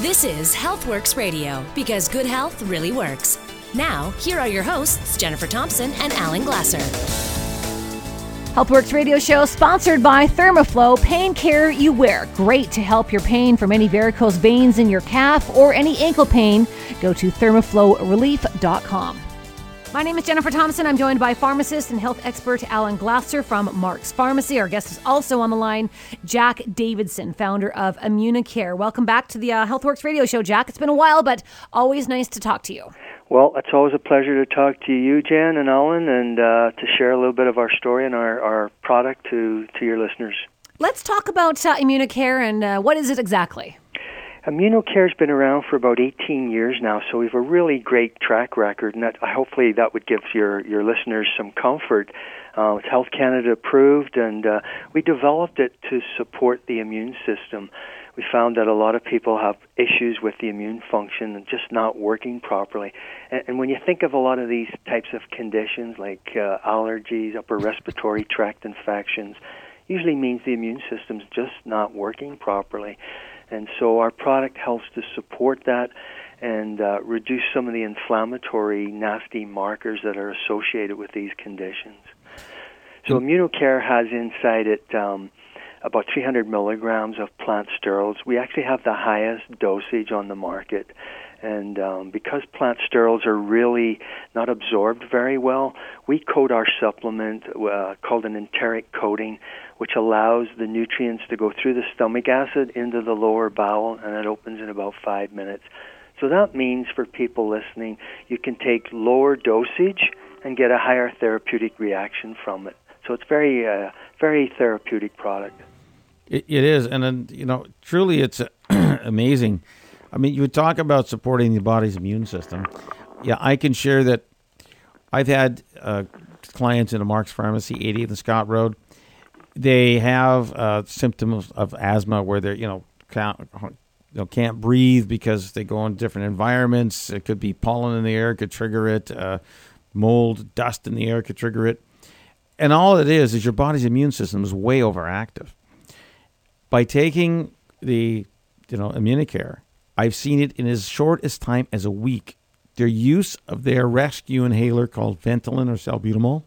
This is Healthworx Radio because good health really works. Now, here are your hosts, Jennifer Thompson and Alan Glasser. Healthworx radio show sponsored by Thermoflow Pain Care You Wear. Great to help your pain from any varicose veins in your calf or any ankle pain. Go to thermoflowrelief.com. My name is Jennifer Thompson. I'm joined by pharmacist and health expert Alan Glasser from Mark's Pharmacy. Our guest is also on the line, Jack Davidson, founder of Immunicare. Welcome back to the uh, Healthworx radio show, Jack. It's been a while, but always nice to talk to you. Well, it's always a pleasure to talk to you, Jan and Alan, and uh, to share a little bit of our story and our, our product to, to your listeners. Let's talk about uh, Immunicare and uh, what is it exactly? Immunicare's been around for about 18 years now, so we have a really great track record, and that, hopefully that would give your your listeners some comfort. Uh, it's Health Canada approved, and uh, we developed it to support the immune system. We found that a lot of people have issues with the immune function and just not working properly. And, and when you think of a lot of these types of conditions, like uh, allergies, upper respiratory tract infections, usually means the immune system's just not working properly. And so our product helps to support that and uh, reduce some of the inflammatory, nasty markers that are associated with these conditions. So Immunicare has inside it um, about 300 milligrams of plant sterols. We actually have the highest dosage on the market. And um, because plant sterols are really not absorbed very well, we coat our supplement uh, called an enteric coating, which allows the nutrients to go through the stomach acid into the lower bowel, and it opens in about five minutes. So that means for people listening, you can take lower dosage and get a higher therapeutic reaction from it. So it's very, uh, very therapeutic product. it, it is, and then you know, truly, it's amazing. I mean, you talk about supporting the body's immune system. Yeah, I can share that. I've had uh, clients in a Mark's Pharmacy, 80th and Scott Road. They have uh, symptoms of asthma where they're you know can't, you know can't breathe because they go in different environments. It could be pollen in the air could trigger it. Uh, mold, dust in the air could trigger it. And all it is is your body's immune system is way overactive. By taking the you know Immunicare, I've seen it in as short as time as a week. Their use of their rescue inhaler called Ventolin or salbutamol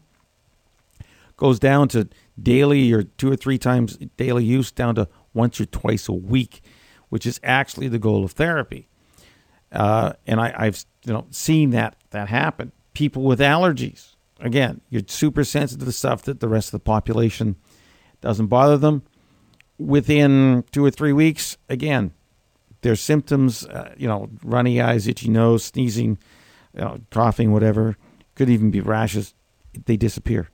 goes down to daily or two or three times daily use down to once or twice a week, which is actually the goal of therapy. Uh, and I, I've you know seen that that happen. People with allergies, again, you're super sensitive to stuff that the rest of the population doesn't bother them. Within two or three weeks, again, their symptoms, uh, you know, runny eyes, itchy nose, sneezing, you know, coughing, whatever, could even be rashes, they disappear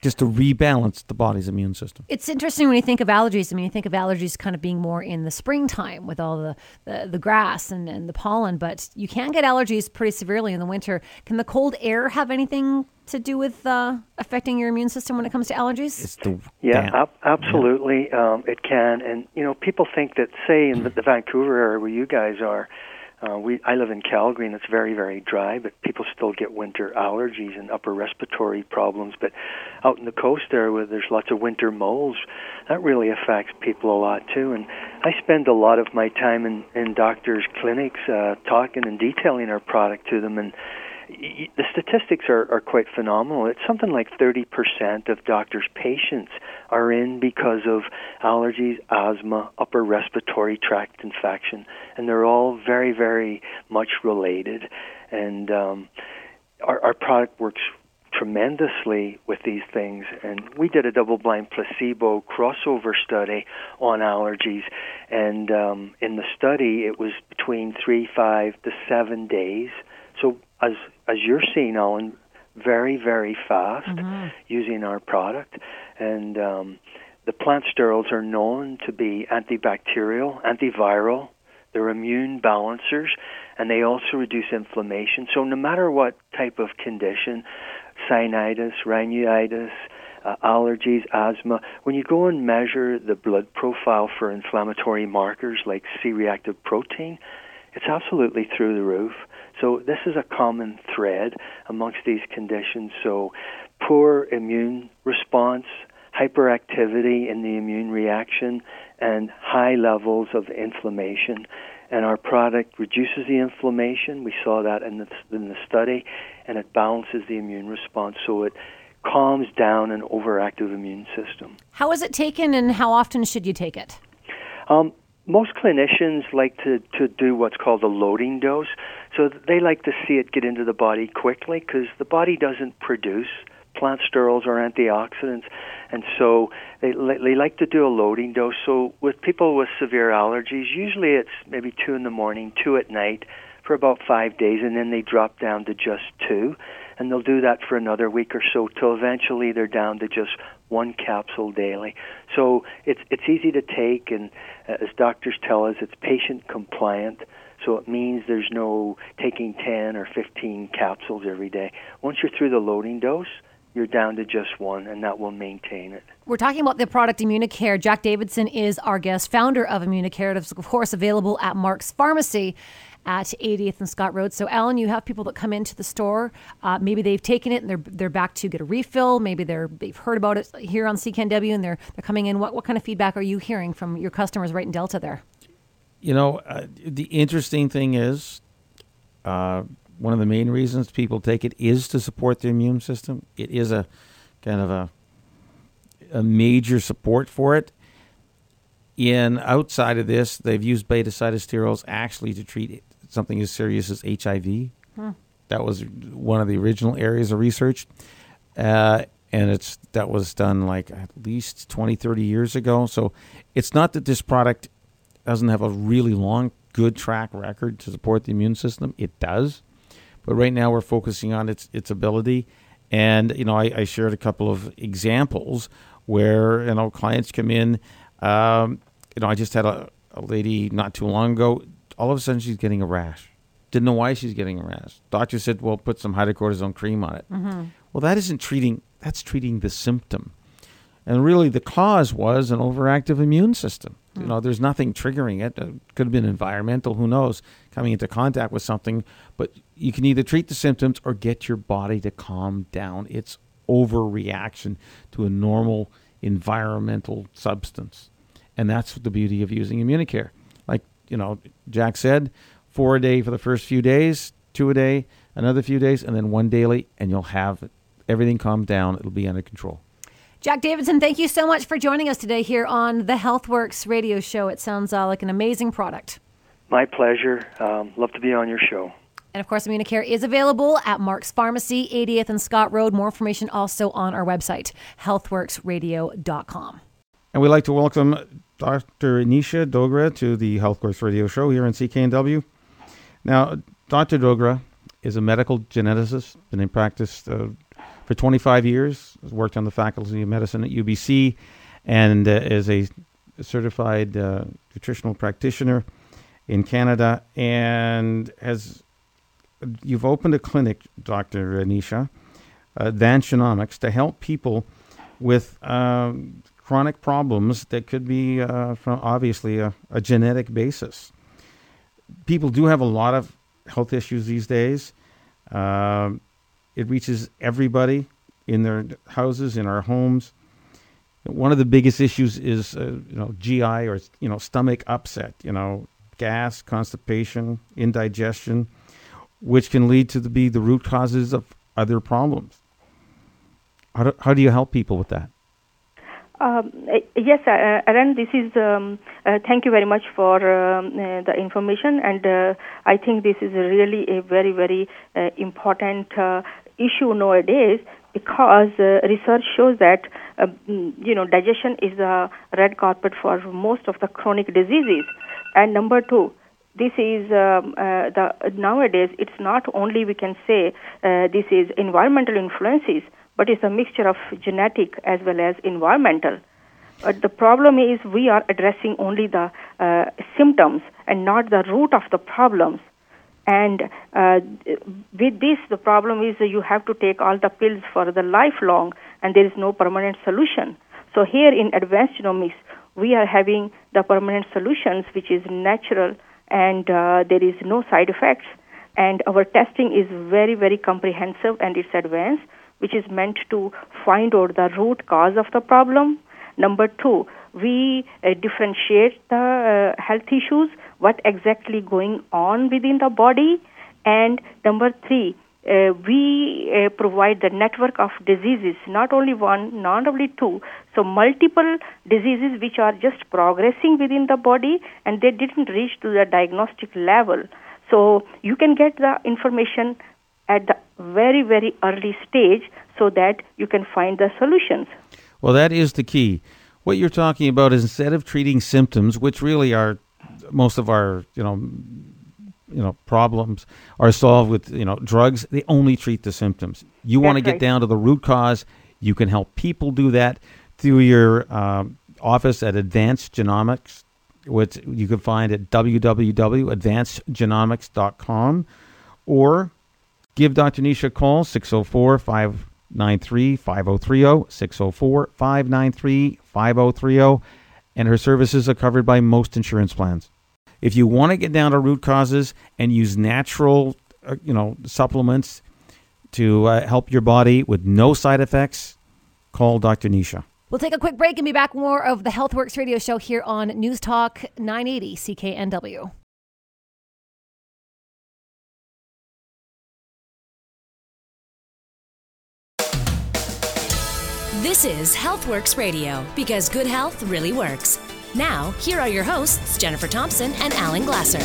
just to rebalance the body's immune system. It's interesting when you think of allergies. I mean, you think of allergies kind of being more in the springtime with all the, the, the grass and, and the pollen, but you can get allergies pretty severely in the winter. Can the cold air have anything to do with uh, affecting your immune system when it comes to allergies? It's the Yeah, ab- absolutely. Um, it can, and you know, people think that, say, in the, the Vancouver area where you guys are, uh, we I live in Calgary and it's very very dry, but people still get winter allergies and upper respiratory problems. But out in the coast there, where there's lots of winter moles, that really affects people a lot too. And I spend a lot of my time in in doctors' clinics uh, talking and detailing our product to them and the statistics are, are quite phenomenal. It's something like 30% of doctors' patients are in because of allergies, asthma, upper respiratory tract infection, and they're all very, very much related. And um, our, our product works tremendously with these things. And we did a double blind placebo crossover study on allergies. And um, in the study, it was between three, five to seven days. So, as, as you're seeing, Alan, very, very fast using our product. And um, the plant sterols are known to be antibacterial, antiviral, they're immune balancers, and they also reduce inflammation. So, no matter what type of condition, sinusitis, rhinitis, uh, allergies, asthma, when you go and measure the blood profile for inflammatory markers like C reactive protein, it's absolutely through the roof. So, this is a common thread amongst these conditions. So, poor immune response, hyperactivity in the immune reaction and high levels of inflammation. And our product reduces the inflammation. We saw that in the, in the study, and it balances the immune response. So it calms down an overactive immune system. How is it taken, and how often should you take it? Um, most clinicians like to, to do what's called a loading dose. So they like to see it get into the body quickly because the body doesn't produce plant sterols or antioxidants, and so they they like to do a loading dose. So with people with severe allergies, usually it's maybe two in the morning, two at night, for about five days, and then they drop down to just two, and they'll do that for another week or so till eventually they're down to just one capsule daily. So it's it's easy to take, and uh, as doctors tell us, it's patient compliant. So it means there's no taking 10 or 15 capsules every day. Once you're through the loading dose, you're down to just one, and that will maintain it. We're talking about the product Immunicare. Jack Davidson is our guest, founder of Immunicare. It's, of course, available at Mark's Pharmacy at 80th and Scott Road. So, Alan, you have people that come into the store. Uh, maybe they've taken it and they're they're back to get a refill. Maybe they're they've heard about it here on CKNW and they're they're coming in. What what kind of feedback are you hearing from your customers right in Delta there? You know, uh, the interesting thing is. Uh, one of the main reasons people take it is to support the immune system. It is a kind of a a major support for it. In outside of this, they've used beta sitosterols actually to treat something as serious as HIV. Hmm. That was one of the original areas of research. Uh, and it's that was done like at least 20 30 years ago so it's not that this product doesn't have a really long good track record to support the immune system it does but right now we're focusing on its its ability. And you know, I, I shared a couple of examples where you know clients come in. Um, you know, I just had a, a lady not too long ago. All of a sudden, she's getting a rash. Didn't know why she's getting a rash. Doctor said, "Well, put some hydrocortisone cream on it." Mm-hmm. Well, that isn't treating. That's treating the symptom. And really, the cause was an overactive immune system. You know, there's nothing triggering it. It could have been environmental, who knows, coming into contact with something. But you can either treat the symptoms or get your body to calm down its overreaction to a normal environmental substance. And that's the beauty of using Immunicare. Like, you know, Jack said, four a day for the first few days, two a day, another few days, and then one daily, and you'll have everything calm down. It'll be under control. Jack Davidson, thank you so much for joining us today here on the Healthworx radio show. It sounds uh, like an amazing product. My pleasure. Um, love to be on your show. And of course, Immunicare is available at Mark's Pharmacy, 80th and Scott Road. More information also on our website, healthworxradio.com. And we'd like to welcome Dr. Anisha Dogra to the Healthworx radio show here in CKNW. Now, Dr. Dogra is a medical geneticist, been in practice uh, for 25 years, worked on the Faculty of Medicine at UBC, and uh, is a certified uh, nutritional practitioner in Canada, and has you've opened a clinic, Dr. Anisha, uh, Genomics, to help people with um, chronic problems that could be uh, from obviously a, a, genetic basis. People do have a lot of health issues these days. Um, it reaches everybody in their houses, in our homes. One of the biggest issues is, uh, you know, GI or you know, stomach upset. You know, gas, constipation, indigestion, which can lead to the, be the root causes of other problems. How do, how do you help people with that? Um, yes, uh, Aaron, this is. Um, uh, thank you very much for um, uh, the information, and uh, I think this is really a very, very uh, important uh, issue nowadays because uh, research shows that uh, mm, you know digestion is a red carpet for most of the chronic diseases and number two this is um, uh, the nowadays it's not only we can say uh, this is environmental influences but it's a mixture of genetic as well as environmental but the problem is we are addressing only the uh, symptoms and not the root of the problems and uh, with this, the problem is you have to take all the pills for the lifelong, and there is no permanent solution. So here in advanced genomics, we are having the permanent solutions, which is natural, and uh, there is no side effects. And our testing is very, very comprehensive and it's advanced. Which is meant to find out the root cause of the problem. Number two, we uh, differentiate the uh, health issues, what exactly going on within the body, and number three, uh, we uh, provide the network of diseases, not only one, not only two, so multiple diseases which are just progressing within the body and they didn't reach to the diagnostic level. So you can get the information at the very, very early stage so that you can find the solutions. Well, that is the key. What you're talking about is instead of treating symptoms, which really are most of our, you know, you know problems are solved with you know drugs they only treat the symptoms you want to get right. down to the root cause you can help people do that through your um, office at advanced genomics which you can find at www.advancedgenomics.com or give dr nisha a call 604 593 5030 604 593 5030 and her services are covered by most insurance plans if you want to get down to root causes and use natural, uh, you know, supplements to uh, help your body with no side effects, call Dr. Nisha. We'll take a quick break and be back more of the Healthworx radio show here on News Talk 980 CKNW. This is Healthworx Radio because good health really works. Now, here are your hosts, Jennifer Thompson and Alan Glasser.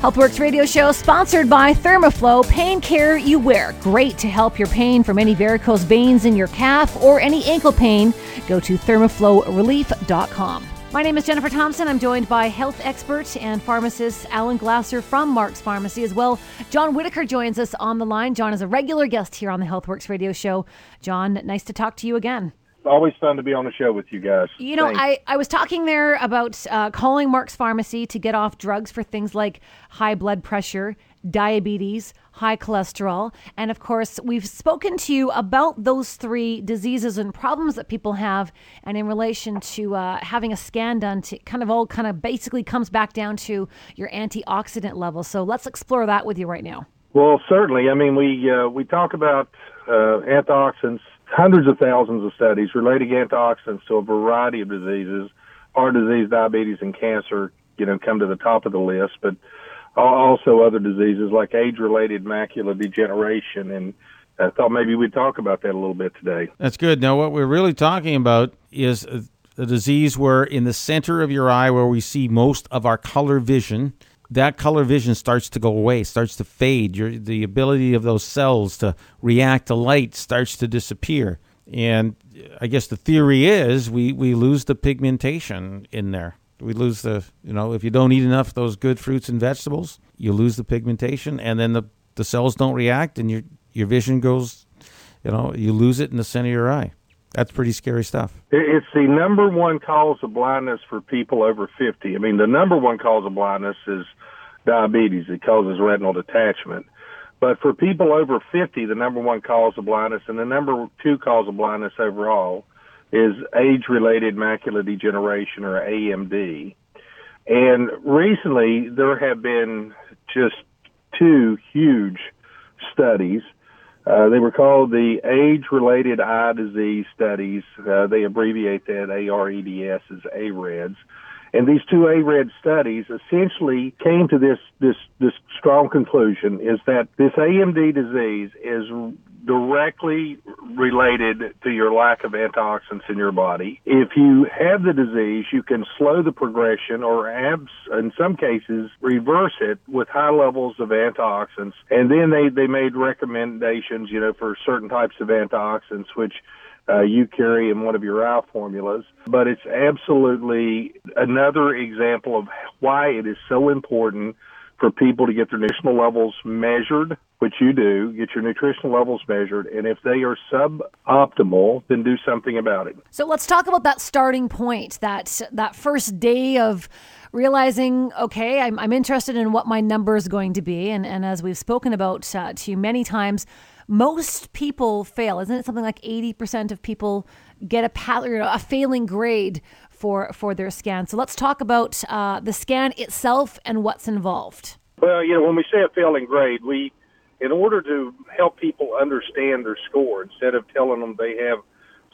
Healthworx radio show sponsored by Thermoflow Pain Care You Wear. Great to help your pain from any varicose veins in your calf or any ankle pain. Go to thermoflowrelief.com. My name is Jennifer Thompson. I'm joined by health expert and pharmacist Alan Glasser from Mark's Pharmacy as well. John Whitaker joins us on the line. John is a regular guest here on the Healthworx radio show. John, nice to talk to you again always fun to be on the show with you guys. You know, I, I was talking there about uh, calling Mark's Pharmacy to get off drugs for things like high blood pressure, diabetes, high cholesterol. And of course, we've spoken to you about those three diseases and problems that people have. And in relation to uh, having a scan done, to kind of all kind of basically comes back down to your antioxidant level. So let's explore that with you right now. Well, certainly. I mean, we uh, we talk about uh, antioxidants hundreds of thousands of studies relating antioxidants to a variety of diseases. Heart disease, diabetes, and cancer, you know, come to the top of the list, but also other diseases like age-related macular degeneration. And I thought maybe we'd talk about that a little bit today. That's good. Now, what we're really talking about is a, disease where in the center of your eye, where we see most of our color vision, that color vision starts to go away, starts to fade. Your, the ability of those cells to react to light starts to disappear. And I guess the theory is we, we lose the pigmentation in there. We lose the, you know, if you don't eat enough those good fruits and vegetables, you lose the pigmentation, and then the, the cells don't react, and your, your vision goes, you know, you lose it in the center of your eye. That's pretty scary stuff. It's the number one cause of blindness for people over 50. I mean, the number one cause of blindness is diabetes. It causes retinal detachment. But for people over 50, the number one cause of blindness and the number two cause of blindness overall is age-related macular degeneration or AMD. And recently there have been just two huge studies uh, they were called the age-related eye disease studies. Uh, they abbreviate that AREDS as AREDS. And these two ARED studies essentially came to this, this, this strong conclusion is that this AMD disease is directly related to your lack of antioxidants in your body. If you have the disease, you can slow the progression or abs, in some cases reverse it with high levels of antioxidants. And then they, they made recommendations, you know, for certain types of antioxidants, which uh, you carry in one of your eye formulas. But it's absolutely another example of why it is so important for people to get their nutritional levels measured, which you do, get your nutritional levels measured, and if they are suboptimal, then do something about it. So let's talk about that starting point, that that first day of realizing, okay, I'm, I'm interested in what my number is going to be, and and as we've spoken about uh, to you many times. Most people fail, isn't it? Something like eighty percent of people get a, a failing grade for for their scan. So let's talk about uh, the scan itself and what's involved. Well, you know, when we say a failing grade, we in order to help people understand their score, instead of telling them they have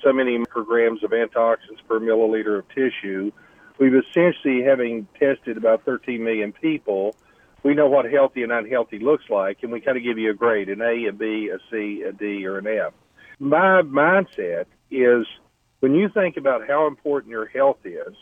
so many micrograms of antioxidants per milliliter of tissue, we've essentially, having tested about 13 million people, we know what healthy and unhealthy looks like, and we kind of give you a grade an A, a B, a C, a D, or an F. My mindset is when you think about how important your health is,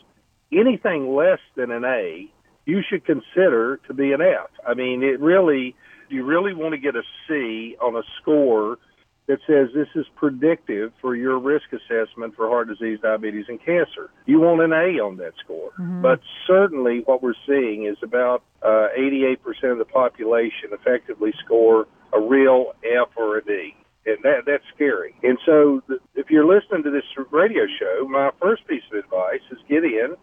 anything less than an A, you should consider to be an F. I mean, it really, you really want to get a C on a score that says this is predictive for your risk assessment for heart disease, diabetes, and cancer. You want an A on that score. Mm-hmm. But certainly what we're seeing is about uh, 88% of the population effectively score a real F or a D. And that, that's scary. And so the, if you're listening to this radio show, my first piece of advice is get in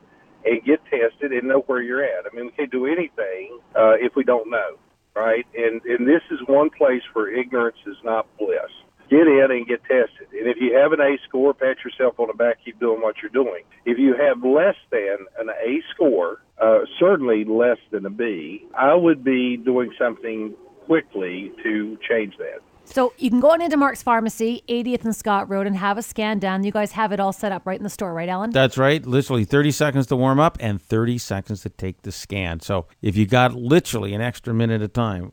and get tested and know where you're at. I mean, we can't do anything uh, if we don't know, right? And, and this is one place where ignorance is not bliss get in and get tested. And if you have an A score, pat yourself on the back, keep doing what you're doing. If you have less than an A score, uh, certainly less than a B, I would be doing something quickly to change that. So you can go on into Mark's Pharmacy, 80th and Scott Road, and have a scan done. You guys have it all set up right in the store, right, Alan? That's right. Literally 30 seconds to warm up and 30 seconds to take the scan. So if you got literally an extra minute of time,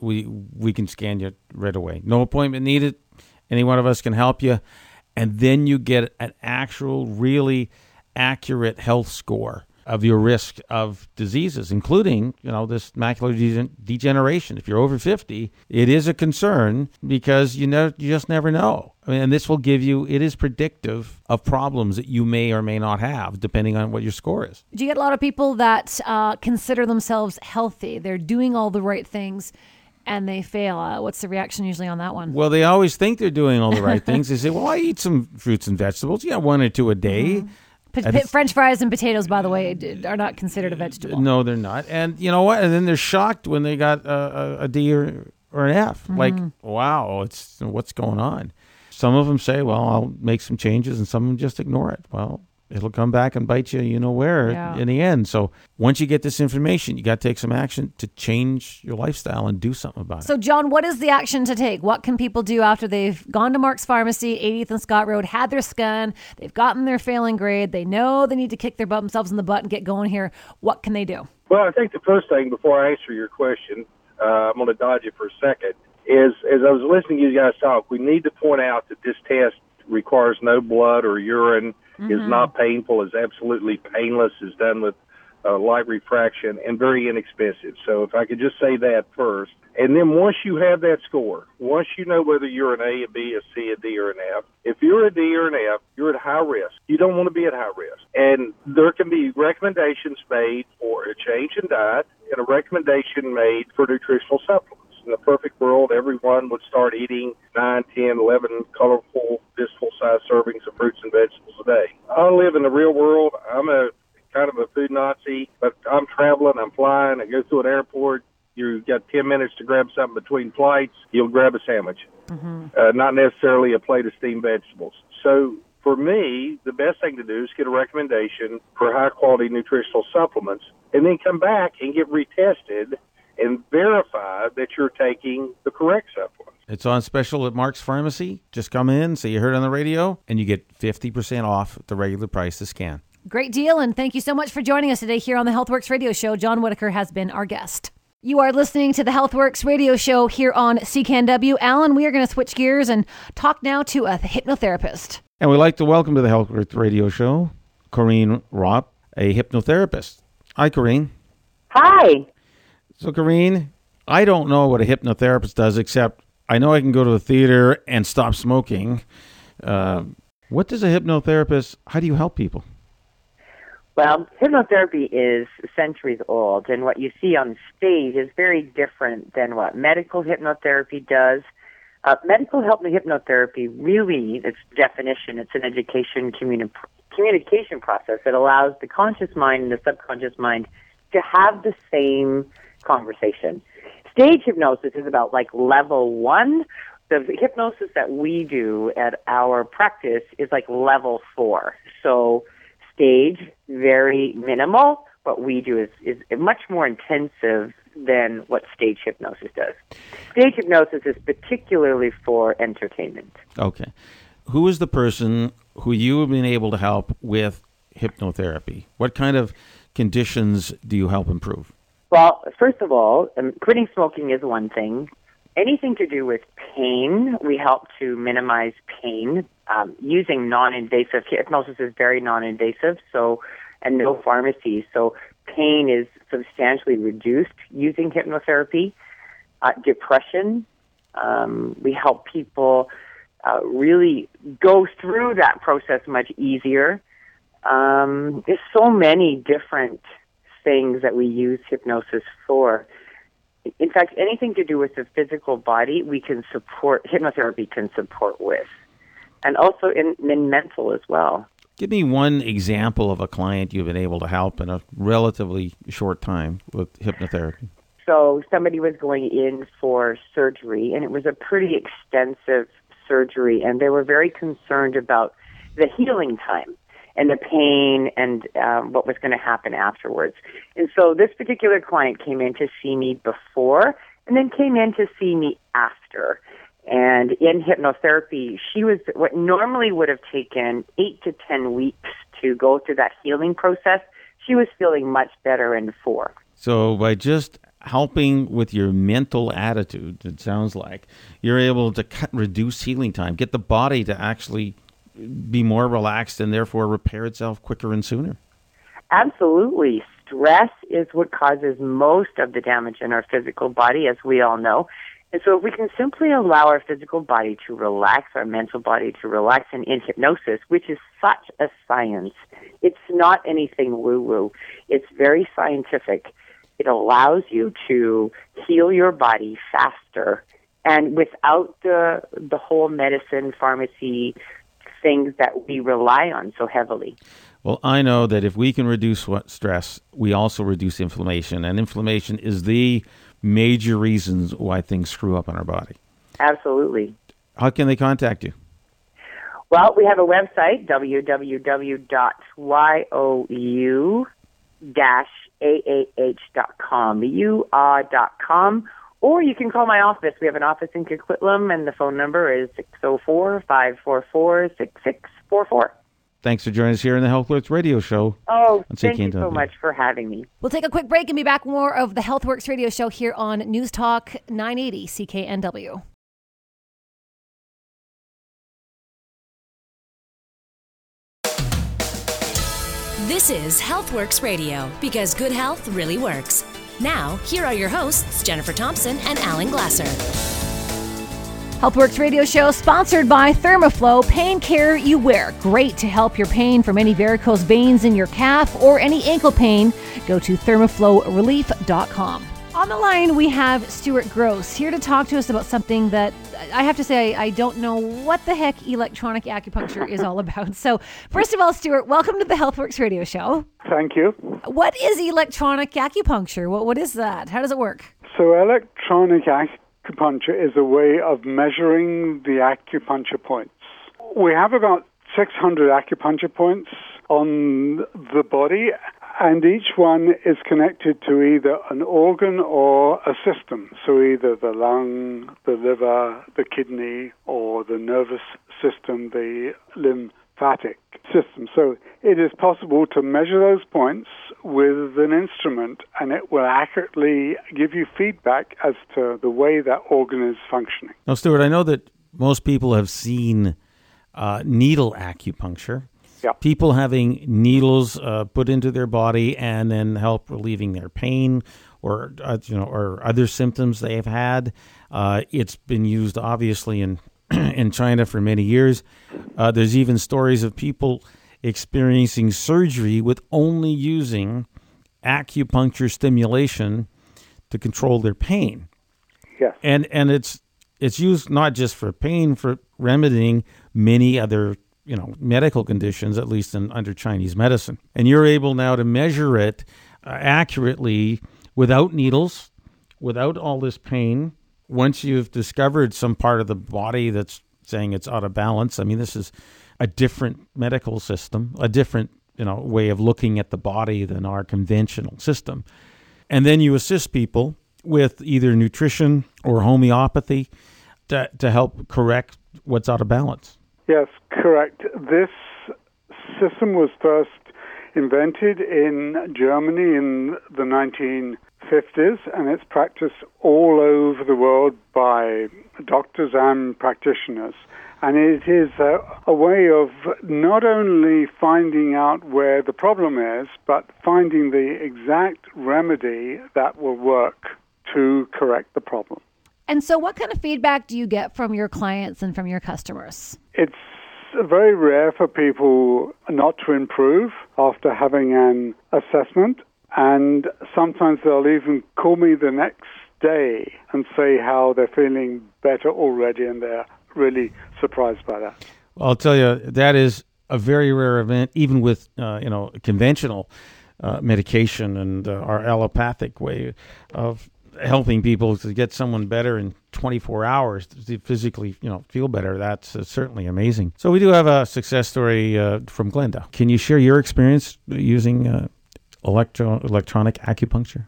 we we can scan you right away. No appointment needed. Any one of us can help you. And then you get an actual, really accurate health score of your risk of diseases, including, you know, this macular de- degeneration. If you're over 50, it is a concern because you know you just never know. I mean, and this will give you it is predictive of problems that you may or may not have depending on what your score is. Do you get a lot of people that uh, consider themselves healthy? They're doing all the right things and they fail. Uh, what's the reaction usually on that one? Well, they always think they're doing all the right things. They say, "Well, I eat some fruits and vegetables. Yeah, one or two a day." Mm-hmm. P- p- French fries and potatoes, by the way, are not considered a vegetable. No, they're not. And you know what? And then they're shocked when they got a, a, a D or, or an F. Mm-hmm. Like, wow, it's what's going on. Some of them say, "Well, I'll make some changes," and some of them just ignore it. Well, it'll come back and bite you, you know where yeah. in the end. So once you get this information, you got to take some action to change your lifestyle and do something about it. So, John, what is the action to take? What can people do after they've gone to Mark's Pharmacy, 80th and Scott Road, had their scan, they've gotten their failing grade, they know they need to kick their butt themselves in the butt and get going here. What can they do? Well, I think the first thing before I answer your question, uh, I'm going to dodge it for a second. Is as I was listening to you guys talk, we need to point out that this test requires no blood or urine mm-hmm. is not painful, is absolutely painless, is done with uh, light refraction, and very inexpensive. So if I could just say that first. And then once you have that score, once you know whether you're an A, a B, a C, a D, or an F, if you're a D or an F, you're at high risk. You don't want to be at high risk. And there can be recommendations made for a change in diet and a recommendation made for nutritional supplements in a perfect world, everyone would start eating 9, 10, 11 colorful, fistful sized servings of fruits and vegetables a day. I live in the real world. I'm a kind of a food Nazi, but I'm traveling, I'm flying, I go through an airport. You've got 10 minutes to grab something between flights, you'll grab a sandwich, mm-hmm. uh, not necessarily a plate of steamed vegetables. So for me, the best thing to do is get a recommendation for high quality nutritional supplements and then come back and get retested and verify that you're taking the correct supplements. It's on special at Mark's Pharmacy. Just come in, say you heard on the radio, and you get 50% off the regular price to scan. Great deal, and thank you so much for joining us today here on the Healthworx radio show. John Whitaker has been our guest. You are listening to the Healthworx radio show here on CKNW. Alan, we are going to switch gears and talk now to a hypnotherapist. And we'd like to welcome to the HealthWorks radio show Corrine Ropp, a hypnotherapist. Hi, Corrine. Hi. So, Corrine, I don't know what a hypnotherapist does, except I know I can go to the theater and stop smoking. Uh, what does a hypnotherapist? How do you help people? Well, hypnotherapy is centuries old, and what you see on stage is very different than what medical hypnotherapy does. Uh, medical hypnotherapy really, its definition, it's an education communi- communication process that allows the conscious mind and the subconscious mind to have the same conversation. Stage hypnosis is about like level one. The hypnosis that we do at our practice is like level four. So stage, very minimal. What we do is, is much more intensive than what stage hypnosis does. Stage hypnosis is particularly for entertainment. Okay. Who is the person who you have been able to help with hypnotherapy? What kind of conditions do you help improve? Well, first of all, um, quitting smoking is one thing. Anything to do with pain, we help to minimize pain um, using non-invasive. Hypnosis is very non-invasive, so and no pharmacy. So pain is substantially reduced using hypnotherapy. Uh, depression, um, we help people uh, really go through that process much easier. Um, there's so many different things that we use hypnosis for. In fact, anything to do with the physical body, we can support, hypnotherapy can support with. And also in, in mental as well. Give me one example of a client you've been able to help in a relatively short time with hypnotherapy. So, somebody was going in for surgery, and it was a pretty extensive surgery, and they were very concerned about the healing time and the pain and um, what was going to happen afterwards. And so this particular client came in to see me before and then came in to see me after. And in hypnotherapy, she was what normally would have taken eight to 10 weeks to go through that healing process. She was feeling much better in four. So by just helping with your mental attitude, it sounds like you're able to cut, reduce healing time, get the body to actually be more relaxed and therefore repair itself quicker and sooner. Absolutely. Stress is what causes most of the damage in our physical body, as we all know. And so, if we can simply allow our physical body to relax, our mental body to relax, and in hypnosis, which is such a science, it's not anything woo woo, it's very scientific. It allows you to heal your body faster and without the the whole medicine pharmacy things that we rely on so heavily. Well, I know that if we can reduce stress, we also reduce inflammation, and inflammation is the major reasons why things screw up in our body. Absolutely. How can they contact you? Well, we have a website, www.you-aah.com, you-ah.com, or you can call my office. We have an office in Coquitlam, and the phone number is 604 544 6644. Thanks for joining us here in the Healthworx radio show. Oh, thank you so much for having me. We'll take a quick break and be back more of the Healthworx radio show here on News Talk 980 CKNW. This is HealthWorks Radio because good health really works. Now, here are your hosts, Jennifer Thompson and Alan Glasser. Healthworx radio show sponsored by Thermoflow Pain Care You Wear. Great to help your pain from any varicose veins in your calf or any ankle pain. Go to thermoflowrelief.com. On the line, we have Stuart Gross here to talk to us about something that I have to say I don't know what the heck electronic acupuncture is all about. So, first of all, Stuart, welcome to the Healthworx radio show. Thank you. What is electronic acupuncture? What, what is that? How does it work? So, electronic acupuncture is a way of measuring the acupuncture points. We have about 600 acupuncture points on the body, and each one is connected to either an organ or a system. So either the lung, the liver, the kidney, or the nervous system, the lymphatic system. So it is possible to measure those points with an instrument and it will accurately give you feedback as to the way that organ is functioning. Now, Stuart, I know that most people have seen uh, needle acupuncture. Yep. People having needles uh, put into their body and then help relieving their pain or uh, you know or other symptoms they have had. Uh, it's been used obviously in in China for many years. Uh, there's even stories of people experiencing surgery with only using acupuncture stimulation to control their pain. Yes. And and it's it's used not just for pain for remedying many other you know medical conditions at least in under Chinese medicine. And you're able now to measure it uh, accurately without needles without all this pain. Once you've discovered some part of the body that's saying it's out of balance I mean this is a different medical system a different you know way of looking at the body than our conventional system. And then you assist people with either nutrition or homeopathy to, to help correct what's out of balance. Yes, correct. This system was first invented in Germany in the 1950s, and it's practiced all over the world by doctors and practitioners. And it is a, a, way of not only finding out where the problem is, but finding the exact remedy that will work to correct the problem. And so, what kind of feedback do you get from your clients and from your customers? It's very rare for people not to improve after having an assessment. And sometimes they'll even call me the next day and say how they're feeling better already and they're really surprised by that. Well, I'll tell you, that is a very rare event, even with, uh, you know, conventional uh, medication and uh, our allopathic way of helping people to get someone better in 24 hours to physically, you know, feel better. That's uh, certainly amazing. So we do have a success story uh, from Glenda. Can you share your experience using uh, electro electronic acupuncture?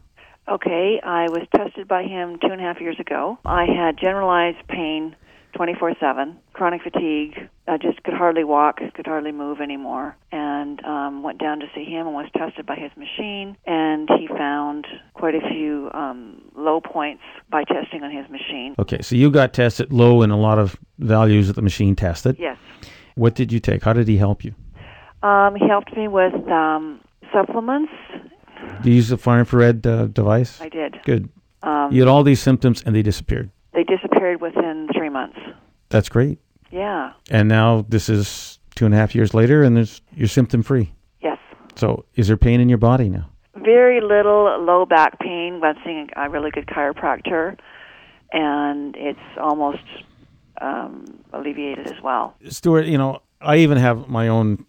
Okay, I was tested by him two and a half years ago. I had generalized pain 24 7, chronic fatigue. I just could hardly walk, could hardly move anymore, and um, went down to see him and was tested by his machine. And he found quite a few um, low points by testing on his machine. Okay, so you got tested low in a lot of values that the machine tested. Yes. What did you take? How did he help you? Um, he helped me with um, supplements. Do you use the far infrared uh, device? I did. Good. Um, you had all these symptoms and they disappeared. They disappeared within three months. That's great. Yeah. And now this is two and a half years later, and there's, you're symptom free. Yes. So, is there pain in your body now? Very little low back pain. I'm seeing a really good chiropractor, and it's almost um, alleviated as well. Stuart, you know, I even have my own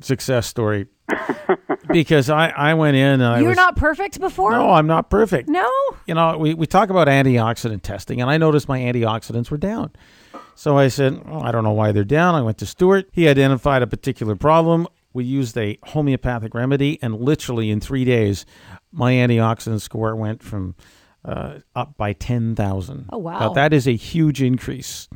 success story because I, I went in and I You're was, not perfect before? No, I'm not perfect. No? You know, we, we talk about antioxidant testing, and I noticed my antioxidants were down. So I said, oh, I don't know why they're down. I went to Stuart. He identified a particular problem. We used a homeopathic remedy, and literally in three days, my antioxidant score went from uh, up by 10,000. Oh, wow. Now, that is a huge increase.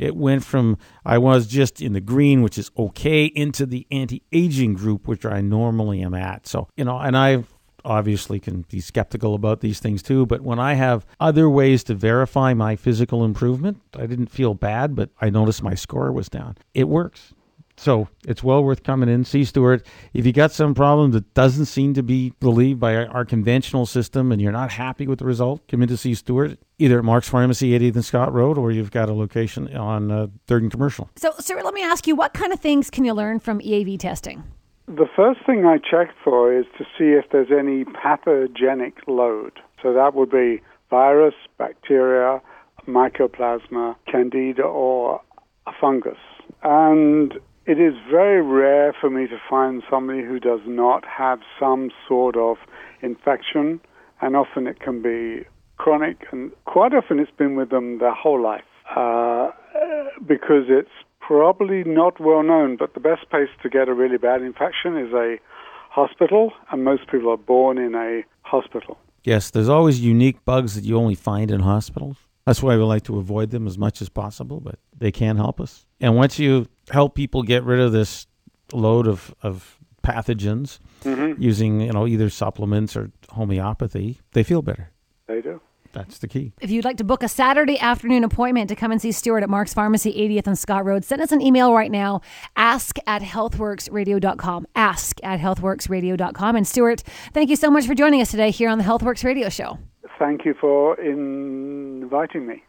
It went from I was just in the green, which is okay, into the anti-aging group, which I normally am at. So you know, and I obviously can be skeptical about these things too. But when I have other ways to verify my physical improvement, I didn't feel bad, but I noticed my score was down. It works. So it's well worth coming in. See Stuart. If you got some problem that doesn't seem to be relieved by our, our, conventional system and you're not happy with the result, come in to see Stuart either at Mark's Pharmacy, 80th and Scott Road, or you've got a location on uh, 3rd and Commercial. So, Stuart, let me ask you, what kind of things can you learn from EAV testing? The first thing I check for is to see if there's any pathogenic load. So that would be virus, bacteria, mycoplasma, candida, or a fungus. And it is very rare for me to find somebody who does not have some sort of infection, and often it can be chronic, and quite often it's been with them their whole life uh, because it's probably not well known. But the best place to get a really bad infection is a hospital, and most people are born in a hospital. Yes, there's always unique bugs that you only find in hospitals. That's why we like to avoid them as much as possible, but they can help us. And once you help people get rid of this load of, of pathogens mm-hmm. using, you know, either supplements or homeopathy, they feel better. They do. That's the key. If you'd like to book a Saturday afternoon appointment to come and see Stuart at Mark's Pharmacy, 80th and Scott Road, send us an email right now. Ask at healthworxradio.com. Ask at healthworxradio.com. And Stuart, thank you so much for joining us today here on the Healthworx Radio Show. Thank you for inviting me.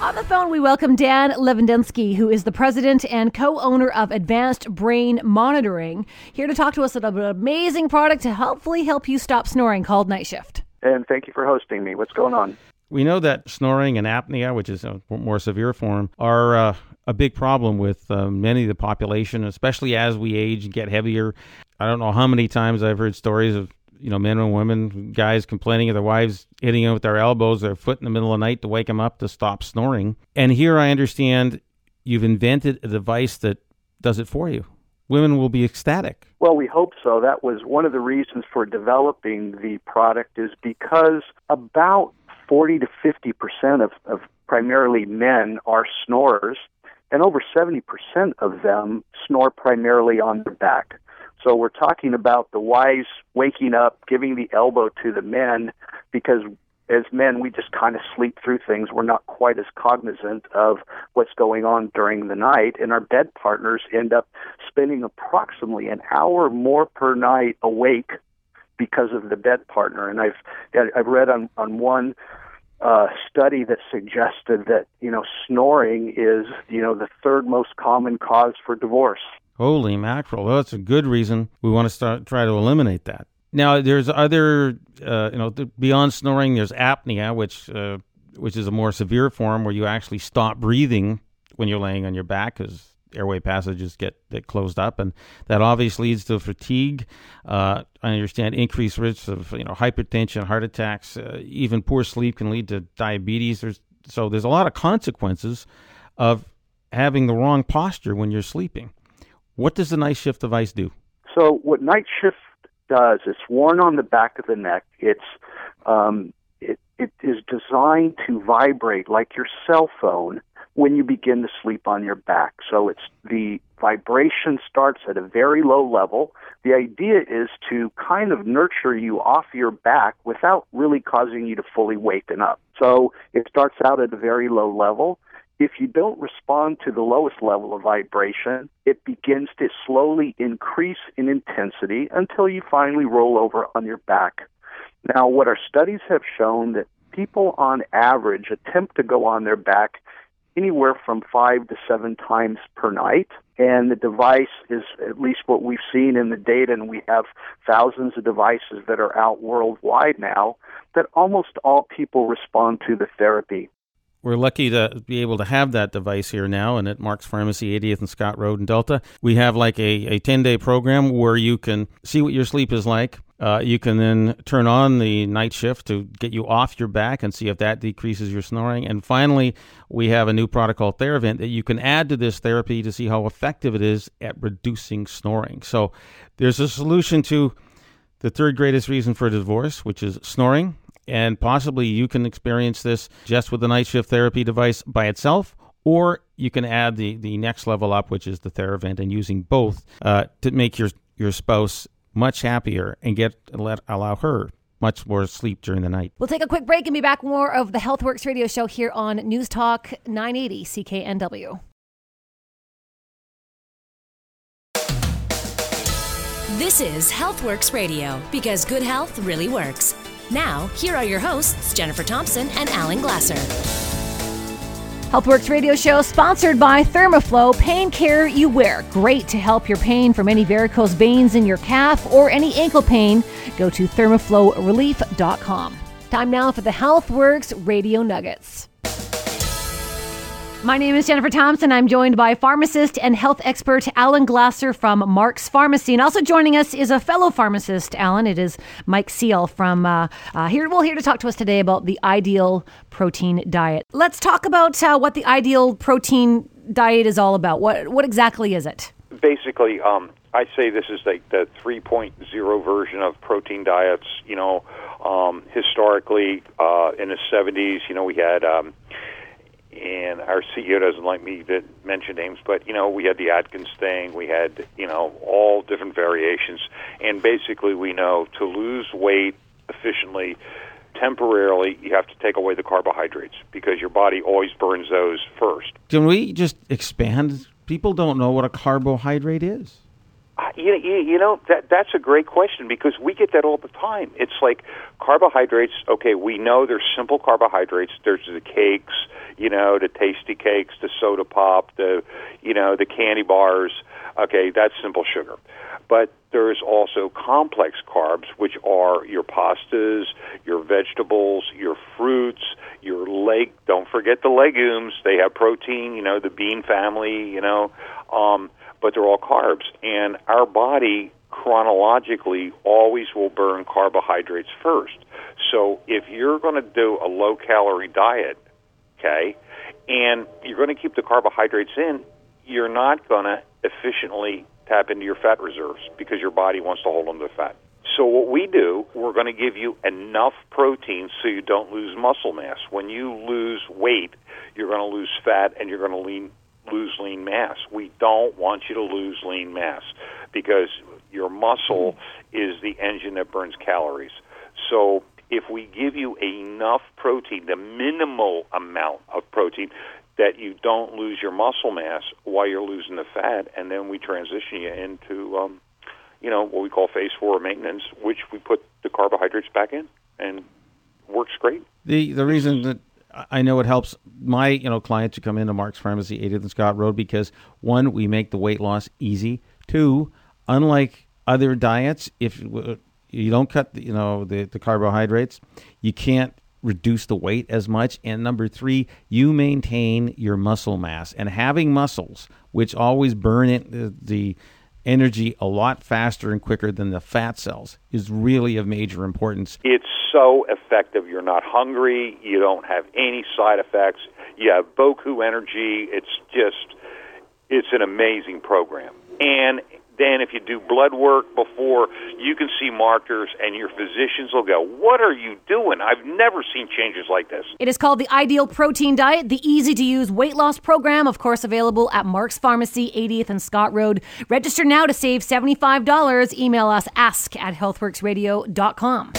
On the phone, we welcome Dan Levendowski, who is the president and co owner of Advanced Brain Monitoring, here to talk to us about an amazing product to hopefully help you stop snoring called Night Shift. And thank you for hosting me. What's going on? We know that snoring and apnea, which is a more severe form, are uh, a big problem with uh, many of the population, especially as we age and get heavier. I don't know how many times I've heard stories of you know, men and women, guys complaining of their wives hitting them with their elbows, their foot in the middle of the night to wake them up to stop snoring. And here I understand you've invented a device that does it for you. women will be ecstatic. Well, we hope so. That was one of the reasons for developing the product is because about 40 to 50 percent of, of primarily men are snorers, and over 70 percent of them snore primarily on their back. So we're talking about the wise waking up, giving the elbow to the men, because as men, we just kind of sleep through things. We're not quite as cognizant of what's going on during the night, and our bed partners end up spending approximately an hour more per night awake because of the bed partner. And I've I've read on on one uh, study that suggested that you know snoring is you know the third most common cause for divorce. Holy mackerel! Well, that's a good reason we want to start try to eliminate that. Now, there's other, uh, you know, beyond snoring, there's apnea, which uh, which is a more severe form where you actually stop breathing when you're laying on your back because airway passages get, get closed up, and that obviously leads to fatigue. Uh, I understand increased risks of you know hypertension, heart attacks, uh, even poor sleep can lead to diabetes. There's so there's a lot of consequences of having the wrong posture when you're sleeping. What does the night shift device do? So what night shift does. It's worn on the back of the neck. It's um, it, it is designed to vibrate like your cell phone when you begin to sleep on your back. So it's the vibration starts at a very low level. The idea is to kind of nurture you off your back without really causing you to fully waken up. So it starts out at a very low level. If you don't respond to the lowest level of vibration, it begins to slowly increase in intensity until you finally roll over on your back. Now, what our studies have shown that people on average attempt to go on their back anywhere from five to seven times per night. And the device is at least what we've seen in the data, and we have thousands of devices that are out worldwide now, that almost all people respond to the therapy we're lucky to be able to have that device here now and at Mark's Pharmacy, 80th and Scott Road in Delta. We have like a, a 10 day program where you can see what your sleep is like. Uh, you can then turn on the night shift to get you off your back and see if that decreases your snoring. And finally, we have a new product called Theravent that you can add to this therapy to see how effective it is at reducing snoring. So there's a solution to the third greatest reason for divorce, which is snoring and possibly you can experience this just with the night shift therapy device by itself or you can add the, the next level up, which is the Theravent, and using both uh, to make your your spouse much happier and get let allow her much more sleep during the night. We'll take a quick break and be back more of the Healthworx radio show here on News Talk 980 CKNW. This is Healthworx Radio because good health really works. Now, here are your hosts, Jennifer Thompson and Alan Glasser. Healthworx radio show sponsored by Thermoflow Pain Care You Wear. Great to help your pain from any varicose veins in your calf or any ankle pain. Go to thermoflowrelief.com. Time now for the Healthworx radio nuggets. My name is Jennifer Thompson. I'm joined by pharmacist and health expert Alan Glasser from Mark's Pharmacy. And also joining us is a fellow pharmacist, Alan. It is Mike Seal from uh, uh, here. Well, here to talk to us today about the ideal protein diet. Let's talk about uh, what the ideal protein diet is all about. What, what exactly is it? Basically, um, I say this is like the 3.0 version of protein diets. You know, um, historically, uh, in the 70s, you know, we had. Um, and our CEO doesn't like me to mention names, but you know, we had the Atkins thing, we had you know all different variations, and basically we know to lose weight efficiently, temporarily, you have to take away the carbohydrates because your body always burns those first. Can we just expand? People don't know what a carbohydrate is. You, you, you know that that's a great question because we get that all the time. It's like carbohydrates. Okay, we know there's simple carbohydrates. There's the cakes, you know, the tasty cakes, the soda pop, the you know, the candy bars. Okay, that's simple sugar. But there's also complex carbs, which are your pastas, your vegetables, your fruits, your leg. Don't forget the legumes; they have protein. You know, the bean family. You know, um, but they're all carbs. And our body chronologically always will burn carbohydrates first. So if you're going to do a low calorie diet, okay, and you're going to keep the carbohydrates in, you're not going to efficiently tap into your fat reserves because your body wants to hold on to the fat. So what we do, we're going to give you enough protein so you don't lose muscle mass. When you lose weight, you're going to lose fat and you're going to lean, lose lean mass. We don't want you to lose lean mass because your muscle is the engine that burns calories. So if we give you enough protein, the minimal amount of protein, that you don't lose your muscle mass while you're losing the fat, and then we transition you into, um, you know, what we call phase four maintenance, which we put the carbohydrates back in, and works great. The the reason that I know it helps my you know clients who come into Mark's Pharmacy, 80th and Scott Road, because one, we make the weight loss easy. Two, unlike other diets, if uh, you don't cut the, you know the, the carbohydrates, you can't reduce the weight as much. And number three, you maintain your muscle mass. And having muscles, which always burn it, the, uh, the energy a lot faster and quicker than the fat cells, is really of major importance. It's so effective. You're not hungry. You don't have any side effects. You have Boku energy. It's just, it's an amazing program. And then if you do blood work before, you can see markers, and your physicians will go, What are you doing? I've never seen changes like this. It is called the Ideal Protein Diet, the easy to use weight loss program, of course, available at Mark's Pharmacy, 80th and Scott Road. Register now to save $75. Email us ask at healthworxradio.com.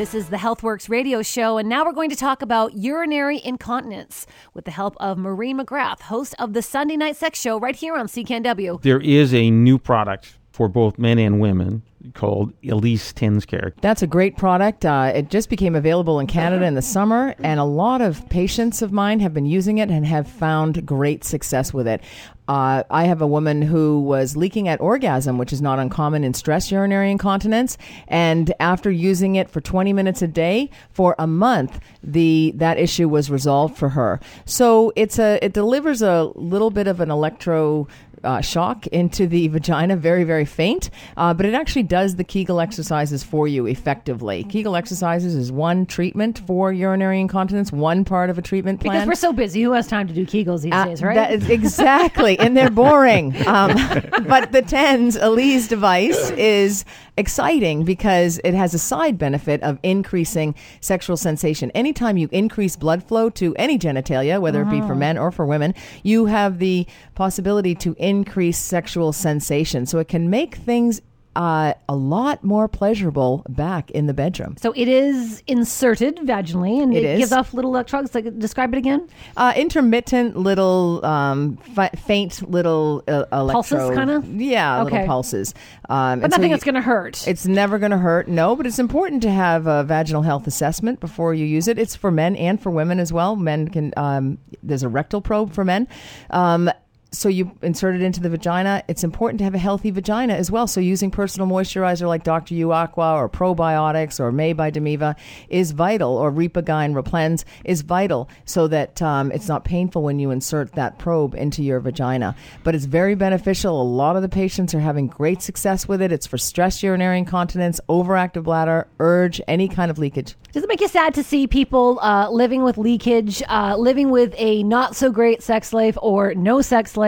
This is the Healthworx radio show, and now we're going to talk about urinary incontinence with the help of Maureen McGrath, host of the Sunday Night Sex Show right here on CKNW. There is a new product for both men and women called Elise Tens Care. That's a great product. Uh, it just became available in Canada in the summer, and a lot of patients of mine have been using it and have found great success with it. Uh, I have a woman who was leaking at orgasm, which is not uncommon in stress urinary incontinence. And after using it for 20 minutes a day for a month, the that issue was resolved for her. So it's a it delivers a little bit of an electro uh, shock into the vagina, very, very faint, uh, but it actually does the Kegel exercises for you effectively. Kegel exercises is one treatment for urinary incontinence, one part of a treatment plan. Because we're so busy, who has time to do Kegels these uh, days, right? Exactly, and they're boring. Um, but the TENS Elise device is exciting because it has a side benefit of increasing sexual sensation. Anytime you increase blood flow to any genitalia, whether uh-huh. it be for uh-huh. men or for women, you have the possibility to increase sexual sensation. So it can make things uh, a lot more pleasurable back in the bedroom. So it is inserted vaginally, and it, it gives off little electrodes. Like, describe it again. Uh, intermittent little, um, fi- faint little uh, pulses, kind of. Yeah, okay. little pulses. Um, but nothing so that's going to hurt. It's never going to hurt. No, but it's important to have a vaginal health assessment before you use it. It's for men and for women as well. Men can. Um, there's a rectal probe for men. Um, so you insert it into the vagina. It's important to have a healthy vagina as well. So using personal moisturizer like Dr. U Aqua or probiotics or Mae by Damiva is vital, or Repagyne Replens is vital, so that um, it's not painful when you insert that probe into your vagina. But it's very beneficial. A lot of the patients are having great success with it. It's for stress urinary incontinence, overactive bladder, urge, any kind of leakage. Does it make you sad to see people uh, living with leakage, uh, living with a not so great sex life or no sex life,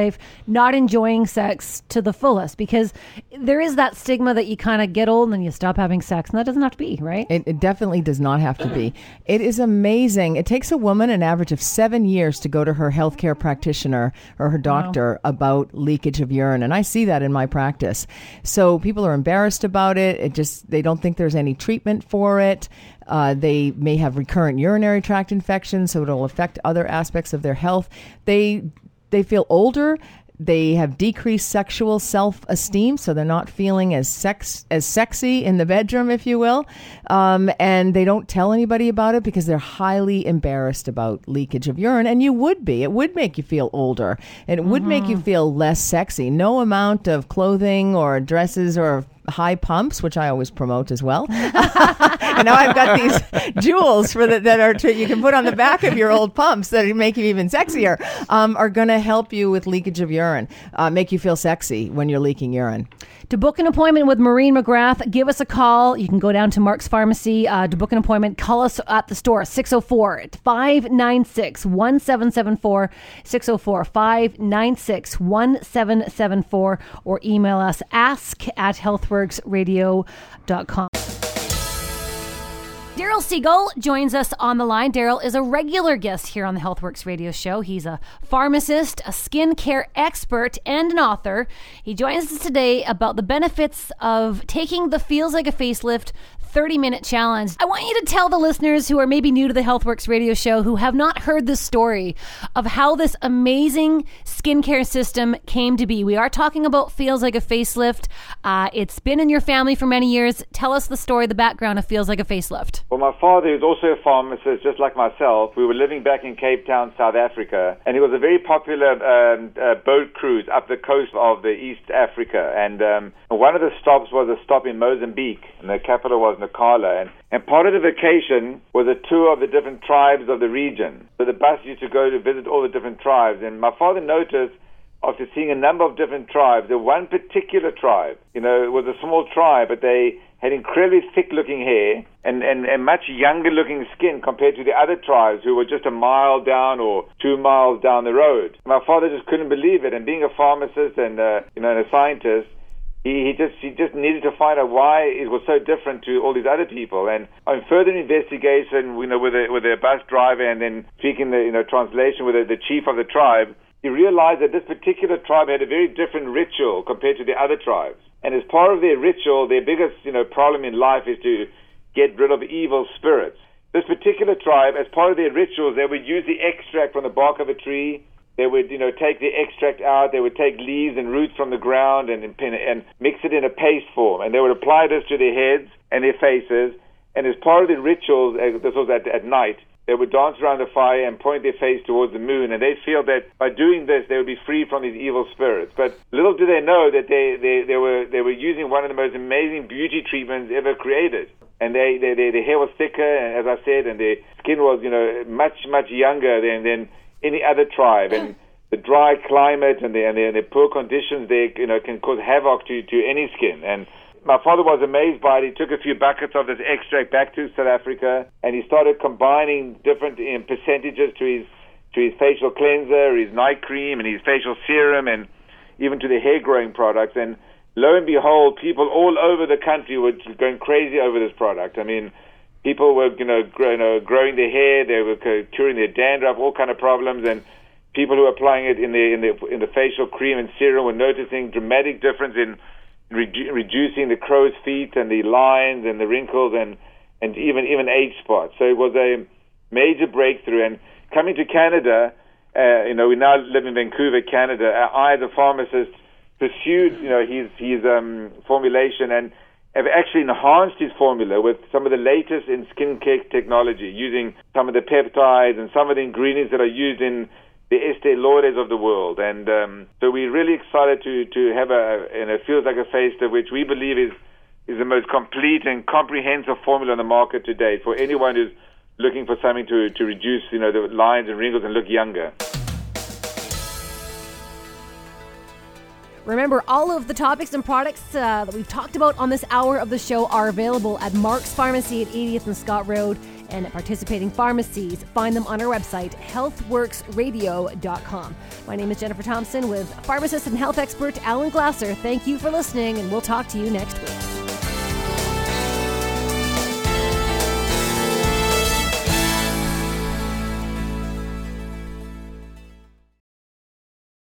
not enjoying sex to the fullest? Because there is that stigma that you kind of get old and then you stop having sex, and that doesn't have to be, right? It, it definitely does not have to be. It is amazing. It takes a woman an average of seven years to go to her healthcare practitioner or her doctor wow. about leakage of urine, and I see that in my practice. So people are embarrassed about it. It just they don't think there's any treatment for it. Uh, they may have recurrent urinary tract infections, so it'll affect other aspects of their health. They they feel older. They have decreased sexual self-esteem, so they're not feeling as sex as sexy in the bedroom, if you will. Um, and they don't tell anybody about it because they're highly embarrassed about leakage of urine. And you would be; it would make you feel older, and it would mm-hmm. make you mm-hmm. feel less sexy. No amount of clothing or dresses or high pumps, which I always promote as well. and now I've got these jewels for the, that are to, you can put on the back of your old pumps that make you even sexier. Um, are going to help you with leakage of urine, uh, make you feel sexy when you're leaking urine. To book an appointment with Maureen McGrath, give us a call. You can go down to Mark's Pharmacy uh, to book an appointment. Call us at the store 604 596 1774, 604 596 1774, or email us ask at healthworxradio.com. Daryl Siegel joins us on the line. Daryl is a regular guest here on the Healthworx radio show. He's a pharmacist, a skincare expert, and an author. He joins us today about the benefits of taking the Feels Like a Facelift 30 minute challenge. I want you to tell the listeners who are maybe new to the Healthworx radio show who have not heard the story of how this amazing skincare system came to be. We are talking about Feels Like a Facelift. Uh, it's been in your family for many years. Tell us the story, the background of Feels Like a Facelift. Well, my father is also a pharmacist, just like myself. We were living back in Cape Town, South Africa, and it was a very popular um, uh, boat cruise up the coast of the East Africa. And um, one of the stops was a stop in Mozambique, and the capital was Nacala. And, and part of the vacation was a tour of the different tribes of the region. So the bus used to go to visit all the different tribes. And my father noticed, after seeing a number of different tribes, that one particular tribe, you know, it was a small tribe, but they had incredibly thick looking hair and, and, and much younger looking skin compared to the other tribes who were just a mile down or two miles down the road. My father just couldn't believe it. And being a pharmacist and, uh, you know, and a scientist, he, he just he just needed to find out why it was so different to all these other people. And on further investigation, you know, with a with a bus driver and then speaking the you know translation with the, the chief of the tribe, he realized that this particular tribe had a very different ritual compared to the other tribes. And as part of their ritual, their biggest you know problem in life is to get rid of evil spirits. This particular tribe, as part of their rituals, they would use the extract from the bark of a tree they would, you know, take the extract out. They would take leaves and roots from the ground and, and, and mix it in a paste form. And they would apply this to their heads and their faces. And as part of the rituals, this was at, at night, they would dance around the fire and point their face towards the moon. And they feel that by doing this, they would be free from these evil spirits. But little do they know that they, they, they, were, they were using one of the most amazing beauty treatments ever created. And they, they, they, their hair was thicker, as I said, and their skin was, you know, much, much younger than, than any other tribe. And the dry climate and the, and the, and the poor conditions there, you know, can cause havoc to, to any skin. And my father was amazed by it. He took a few buckets of this extract back to South Africa, and he started combining different um, percentages to his to his facial cleanser, his night cream, and his facial serum, and even to the hair growing products. And lo and behold, people all over the country were going crazy over this product. I mean, people were you know, you know growing their hair, they were curing their dandruff, all kind of problems, and people who were applying it in the in the in the facial cream and serum were noticing dramatic difference in redu- reducing the crow's feet and the lines and the wrinkles and and even even age spots. So it was a major breakthrough. And coming to Canada, uh, you know, we now live in Vancouver, Canada. I, as a pharmacist, pursued you know his his um, formulation and have actually enhanced his formula with some of the latest in skincare technology, using some of the peptides and some of the ingredients that are used in the Estee Lauders of the world. And um, so we're really excited to, to have a, and it feels like a face of which we believe is, is the most complete and comprehensive formula on the market today for anyone who's looking for something to, to reduce, you know, the lines and wrinkles and look younger. Remember, all of the topics and products uh, that we've talked about on this hour of the show are available at Mark's Pharmacy at 80th and Scott Road and at participating pharmacies. Find them on our website, healthworxradio.com. My name is Jennifer Thompson with pharmacist and health expert Alan Glasser. Thank you for listening, and we'll talk to you next week.